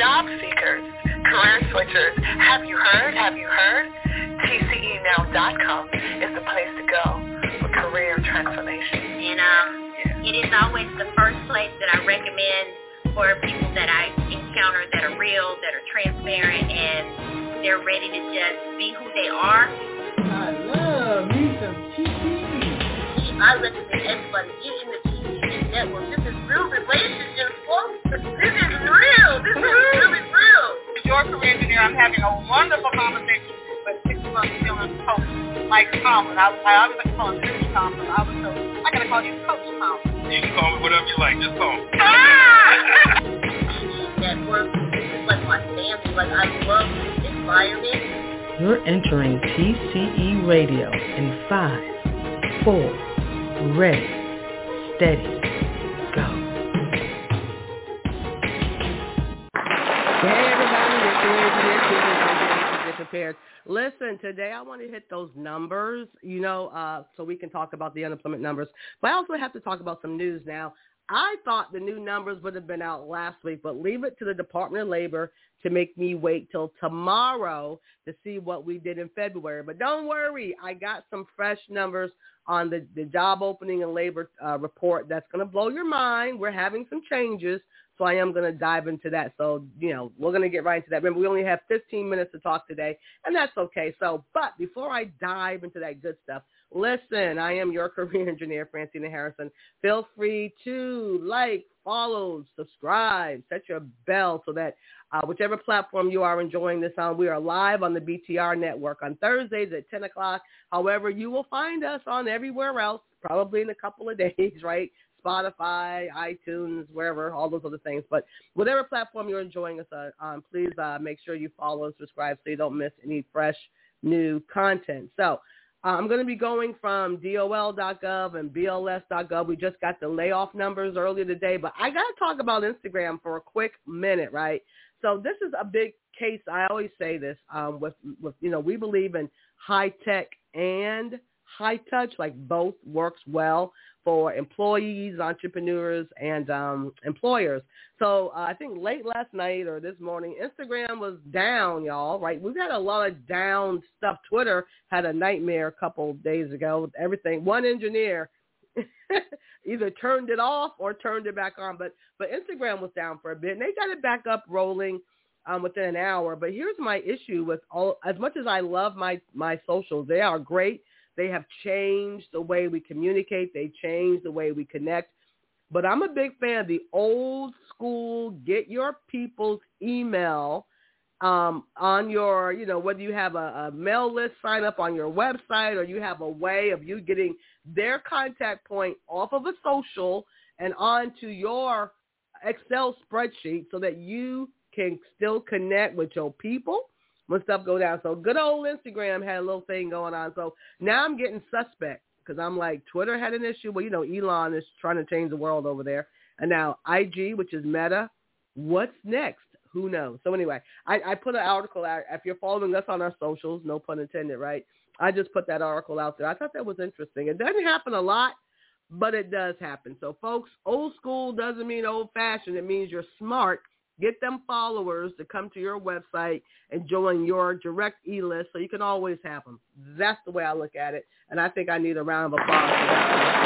Job seekers, career switchers, have you heard? Have you heard? TCEnow.com is the place to go for career transformation. And um, yeah. it is always the first place that I recommend for people that I encounter that are real, that are transparent, and they're ready to just be who they are. I love me some TCE. I recommend everybody get in the TCE network. This is real I'm having a wonderful conversation with six months dealing coach Mike Tomlin. I, I always like to call him Coach Tomlin. I was so I gotta call you Coach Tomlin. You can call me whatever you like. Just call me. Ah! network. This is like my family. Like I love this environment. You're entering TCE Radio in five, four, ready, steady, disappeared. Listen, today I want to hit those numbers, you know, uh, so we can talk about the unemployment numbers. But I also have to talk about some news now. I thought the new numbers would have been out last week, but leave it to the Department of Labor to make me wait till tomorrow to see what we did in February. But don't worry, I got some fresh numbers on the, the job opening and labor uh, report that's going to blow your mind. We're having some changes, so I am going to dive into that. So, you know, we're going to get right into that. Remember, we only have 15 minutes to talk today, and that's okay. So, but before I dive into that good stuff, Listen, I am your career engineer, Francina Harrison. Feel free to like, follow, subscribe, set your bell so that uh, whichever platform you are enjoying this on, we are live on the BTR network on Thursdays at 10 o'clock. However, you will find us on everywhere else, probably in a couple of days, right? Spotify, iTunes, wherever, all those other things. But whatever platform you're enjoying us on, please uh, make sure you follow and subscribe so you don't miss any fresh new content. So uh, I'm going to be going from DOL.gov and BLS.gov. We just got the layoff numbers earlier today, but I got to talk about Instagram for a quick minute, right? So this is a big case. I always say this um, with, with, you know, we believe in high tech and high touch, like both works well for employees, entrepreneurs, and um, employers. So uh, I think late last night or this morning, Instagram was down, y'all. Right? We've had a lot of down stuff. Twitter had a nightmare a couple days ago with everything. One engineer either turned it off or turned it back on. But but Instagram was down for a bit, and they got it back up rolling um, within an hour. But here's my issue with all. As much as I love my my socials, they are great they have changed the way we communicate. They changed the way we connect. But I'm a big fan of the old school, get your people's email um, on your, you know, whether you have a, a mail list sign up on your website or you have a way of you getting their contact point off of a social and onto your Excel spreadsheet so that you can still connect with your people when stuff go down. So good old Instagram had a little thing going on. So now I'm getting suspect because I'm like, Twitter had an issue. Well, you know, Elon is trying to change the world over there. And now IG, which is Meta, what's next? Who knows? So anyway, I, I put an article out. If you're following us on our socials, no pun intended, right? I just put that article out there. I thought that was interesting. It doesn't happen a lot, but it does happen. So folks, old school doesn't mean old fashioned. It means you're smart Get them followers to come to your website and join your direct e-list so you can always have them. That's the way I look at it. And I think I need a round of applause for that.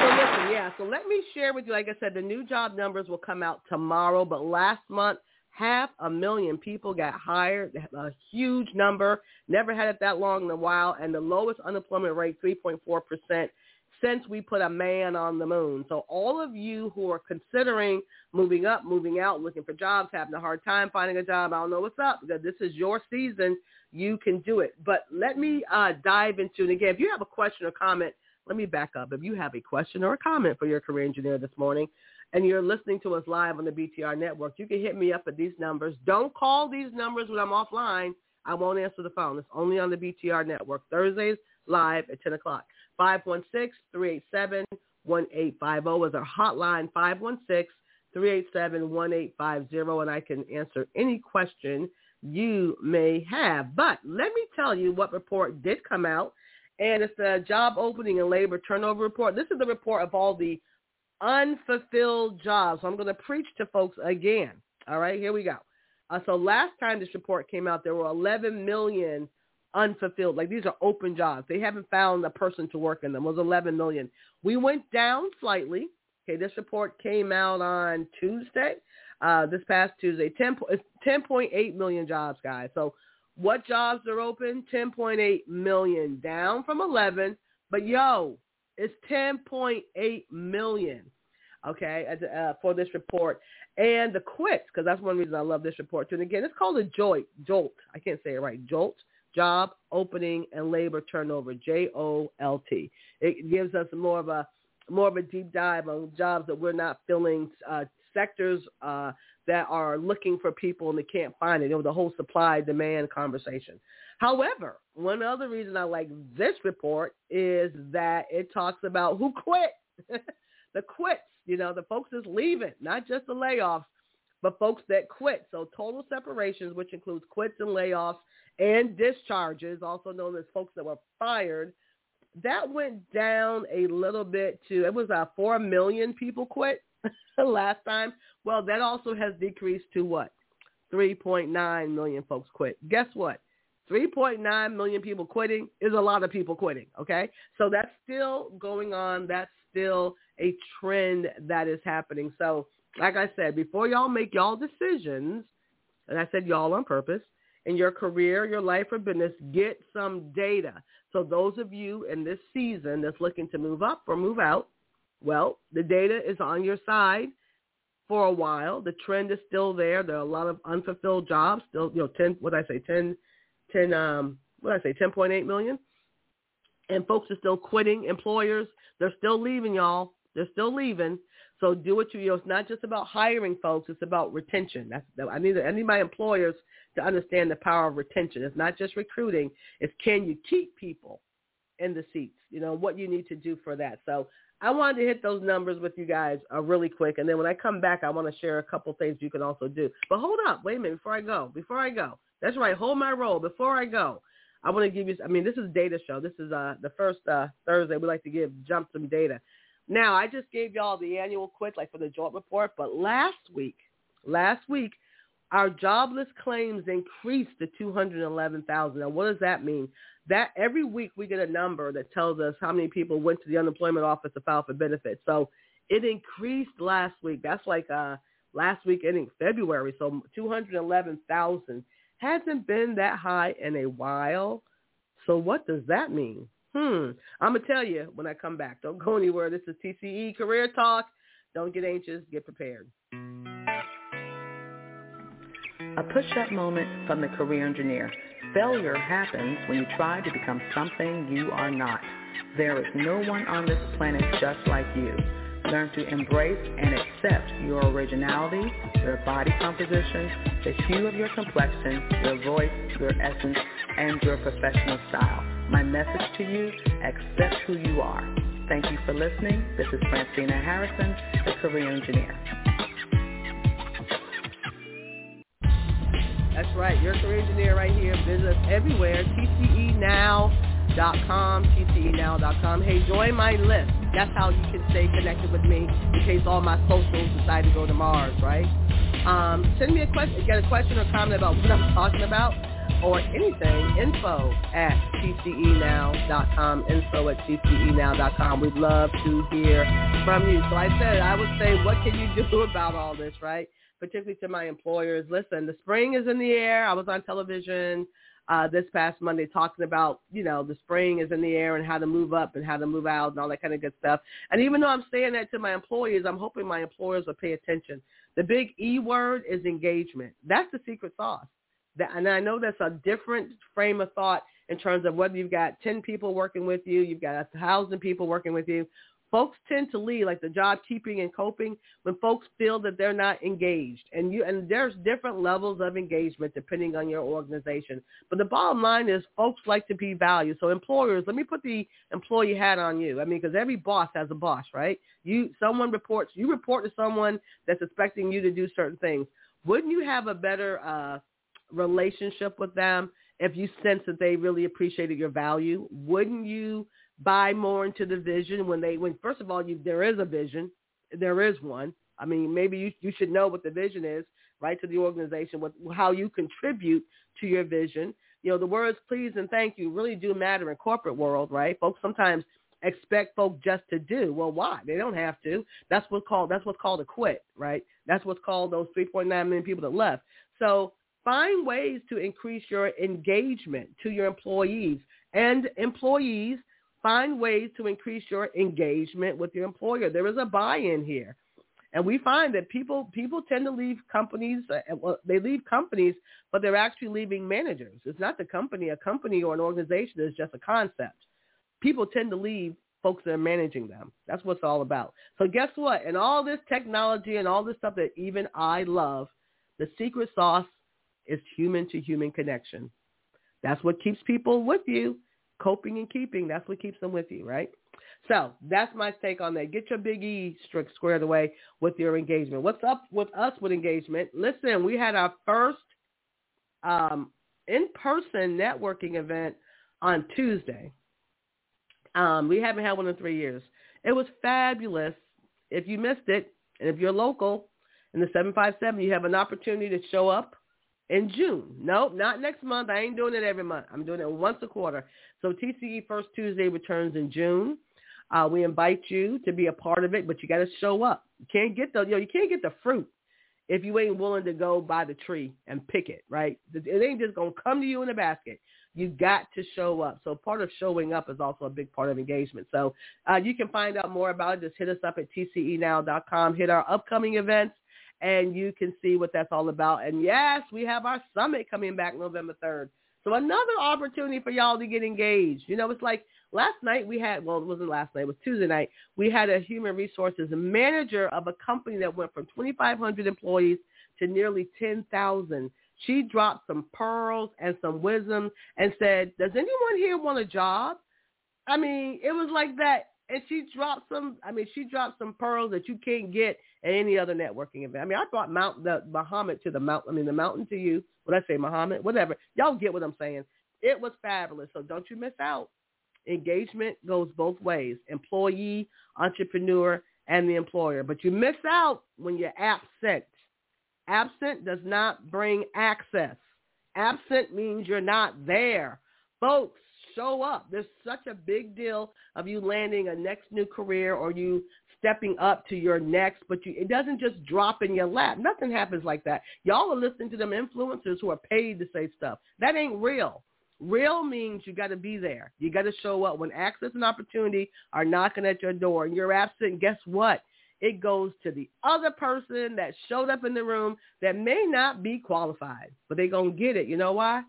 So listen, yeah, so let me share with you, like I said, the new job numbers will come out tomorrow, but last month, half a million people got hired, a huge number, never had it that long in a while, and the lowest unemployment rate, 3.4% since we put a man on the moon. So all of you who are considering moving up, moving out, looking for jobs, having a hard time finding a job, I don't know what's up because this is your season. You can do it. But let me uh, dive into it again. If you have a question or comment, let me back up. If you have a question or a comment for your career engineer this morning and you're listening to us live on the BTR network, you can hit me up at these numbers. Don't call these numbers when I'm offline. I won't answer the phone. It's only on the BTR network. Thursdays live at 10 o'clock. 516-387-1850 is our hotline, 516-387-1850, and I can answer any question you may have. But let me tell you what report did come out, and it's the job opening and labor turnover report. This is the report of all the unfulfilled jobs. So I'm going to preach to folks again. All right, here we go. Uh, so last time this report came out, there were 11 million unfulfilled. Like these are open jobs. They haven't found a person to work in them. It was 11 million. We went down slightly. Okay, this report came out on Tuesday, uh, this past Tuesday. 10, 10.8 million jobs, guys. So what jobs are open? 10.8 million, down from 11. But yo, it's 10.8 million, okay, uh, for this report. And the quits, because that's one reason I love this report too. And again, it's called a jolt. Jolt. I can't say it right. Jolt. Job opening and labor turnover. J O L T. It gives us more of a more of a deep dive on jobs that we're not filling, uh, sectors uh, that are looking for people and they can't find it. You know, the whole supply demand conversation. However, one other reason I like this report is that it talks about who quit. the quits, you know, the folks that's leaving, not just the layoffs, but folks that quit. So total separations, which includes quits and layoffs and discharges, also known as folks that were fired, that went down a little bit to, it was uh, 4 million people quit last time. Well, that also has decreased to what? 3.9 million folks quit. Guess what? 3.9 million people quitting is a lot of people quitting, okay? So that's still going on. That's still a trend that is happening. So like I said, before y'all make y'all decisions, and I said y'all on purpose, in your career, your life, or business, get some data. So those of you in this season that's looking to move up or move out, well, the data is on your side for a while. The trend is still there. There are a lot of unfulfilled jobs. Still, you know, ten. What did I say? Ten, ten. Um, what did I say? Ten point eight million. And folks are still quitting. Employers, they're still leaving, y'all. They're still leaving. So do what you, you know, it's not just about hiring folks. It's about retention. That's, I need, I need my employers to understand the power of retention. It's not just recruiting. It's can you keep people in the seats? You know, what you need to do for that. So I wanted to hit those numbers with you guys uh, really quick. And then when I come back, I want to share a couple things you can also do. But hold up. Wait a minute before I go. Before I go. That's right. Hold my roll. Before I go, I want to give you, I mean, this is data show. This is uh, the first uh, Thursday. We like to give jump some data. Now, I just gave y'all the annual quit, like for the joint report, but last week, last week, our jobless claims increased to 211,000. Now, what does that mean? That every week we get a number that tells us how many people went to the unemployment office to file for benefits. So it increased last week. That's like uh, last week ending February. So 211,000 hasn't been that high in a while. So what does that mean? Hmm. I'm going to tell you when I come back. Don't go anywhere. This is TCE Career Talk. Don't get anxious. Get prepared. A push-up moment from the career engineer. Failure happens when you try to become something you are not. There is no one on this planet just like you. Learn to embrace and accept your originality, your body composition, the hue of your complexion, your voice, your essence, and your professional style. My message to you, accept who you are. Thank you for listening. This is Francina Harrison, the career engineer. That's right. Your career engineer right here. Visit us everywhere. TCEnow.com, TCEnow.com. Hey, join my list. That's how you can stay connected with me in case all my socials decide to go to Mars, right? Um, send me a question, get a question or comment about what I'm talking about or anything, info at tcenow.com, info at tcenow.com. We'd love to hear from you. So I said, I would say, what can you do about all this, right? Particularly to my employers. Listen, the spring is in the air. I was on television uh, this past Monday talking about, you know, the spring is in the air and how to move up and how to move out and all that kind of good stuff. And even though I'm saying that to my employees, I'm hoping my employers will pay attention. The big E word is engagement. That's the secret sauce. That, and I know that's a different frame of thought in terms of whether you've got 10 people working with you, you've got a thousand people working with you. Folks tend to leave, like the job keeping and coping, when folks feel that they're not engaged. And you and there's different levels of engagement depending on your organization. But the bottom line is folks like to be valued. So employers, let me put the employee hat on you. I mean, because every boss has a boss, right? You someone reports, you report to someone that's expecting you to do certain things. Wouldn't you have a better uh, relationship with them if you sense that they really appreciated your value? Wouldn't you buy more into the vision when they when first of all you there is a vision there is one I mean, maybe you, you should know what the vision is, right, to the organization, what, how you contribute to your vision. You know, the words please and thank you really do matter in corporate world, right? Folks sometimes expect folk just to do. Well, why? They don't have to. That's what's called that's what's called a quit, right? That's what's called those 3.9 million people that left. So find ways to increase your engagement to your employees and employees find ways to increase your engagement with your employer. There is a buy-in here. And we find that people people tend to leave companies. Uh, well, they leave companies, but they're actually leaving managers. It's not the company. A company or an organization is just a concept people tend to leave folks that are managing them. That's what it's all about. So guess what? And all this technology and all this stuff that even I love, the secret sauce is human to human connection. That's what keeps people with you, coping and keeping. That's what keeps them with you, right? So that's my take on that. Get your big E strict squared away with your engagement. What's up with us with engagement? Listen, we had our first um, in-person networking event on Tuesday. Um, we haven't had one in three years. It was fabulous. If you missed it, and if you're local in the 757, you have an opportunity to show up in June. Nope, not next month. I ain't doing it every month. I'm doing it once a quarter. So TCE First Tuesday returns in June. Uh, we invite you to be a part of it, but you got to show up. You can't get the you know you can't get the fruit if you ain't willing to go by the tree and pick it. Right? It ain't just gonna come to you in a basket. You got to show up. So part of showing up is also a big part of engagement. So uh, you can find out more about it. Just hit us up at tcenow.com. Hit our upcoming events, and you can see what that's all about. And yes, we have our summit coming back November 3rd. So another opportunity for y'all to get engaged. You know, it's like last night we had, well, it wasn't last night, it was Tuesday night. We had a human resources manager of a company that went from 2,500 employees to nearly 10,000 she dropped some pearls and some wisdom and said, does anyone here want a job? I mean, it was like that. And she dropped some, I mean, she dropped some pearls that you can't get any other networking event. I mean, I brought Mount, the Muhammad to the mountain, I mean, the mountain to you. What I say, Muhammad? Whatever. Y'all get what I'm saying. It was fabulous. So don't you miss out. Engagement goes both ways, employee, entrepreneur, and the employer. But you miss out when you're absent. Absent does not bring access. Absent means you're not there. Folks, show up. There's such a big deal of you landing a next new career or you stepping up to your next, but you, it doesn't just drop in your lap. Nothing happens like that. Y'all are listening to them influencers who are paid to say stuff. That ain't real. Real means you got to be there. You got to show up when access and opportunity are knocking at your door and you're absent. Guess what? It goes to the other person that showed up in the room that may not be qualified, but they're going to get it. You know why?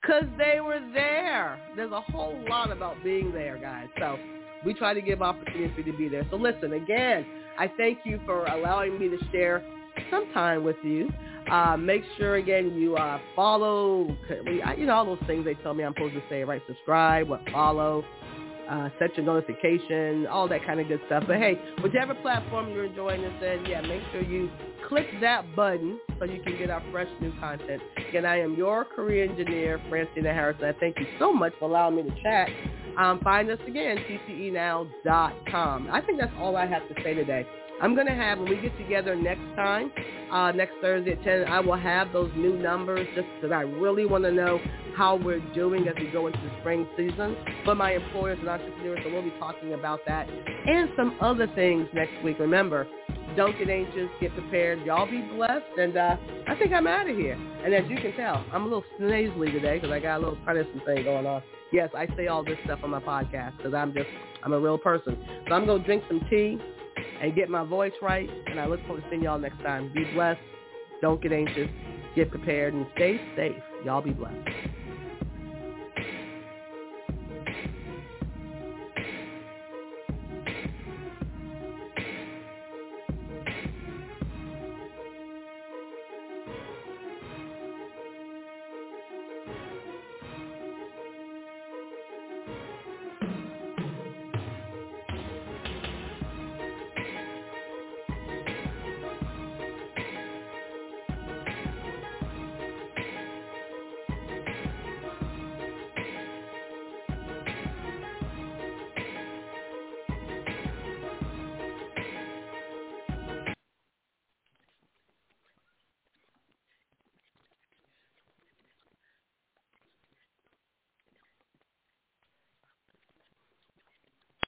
Because they were there. There's a whole lot about being there, guys. So we try to give opportunity to be there. So listen, again, I thank you for allowing me to share some time with you. Uh, make sure again you uh, follow, you know, all those things they tell me I'm supposed to say, right? Subscribe, what follow, uh, set your notification, all that kind of good stuff. But hey, whichever platform you're enjoying this in, yeah, make sure you click that button so you can get our fresh new content. Again, I am your career engineer, Francina Harrison. I thank you so much for allowing me to chat. Um, find us again, tcenow.com. I think that's all I have to say today. I'm going to have, when we get together next time, uh, next Thursday at 10, I will have those new numbers just because I really want to know how we're doing as we go into the spring season for my employers and entrepreneurs. So we'll be talking about that and some other things next week. Remember, don't get anxious, get prepared. Y'all be blessed. And uh, I think I'm out of here. And as you can tell, I'm a little nasally today because I got a little Parkinson thing going on. Yes, I say all this stuff on my podcast because I'm just, I'm a real person. So I'm going to drink some tea and get my voice right. And I look forward to seeing y'all next time. Be blessed. Don't get anxious. Get prepared and stay safe. Y'all be blessed.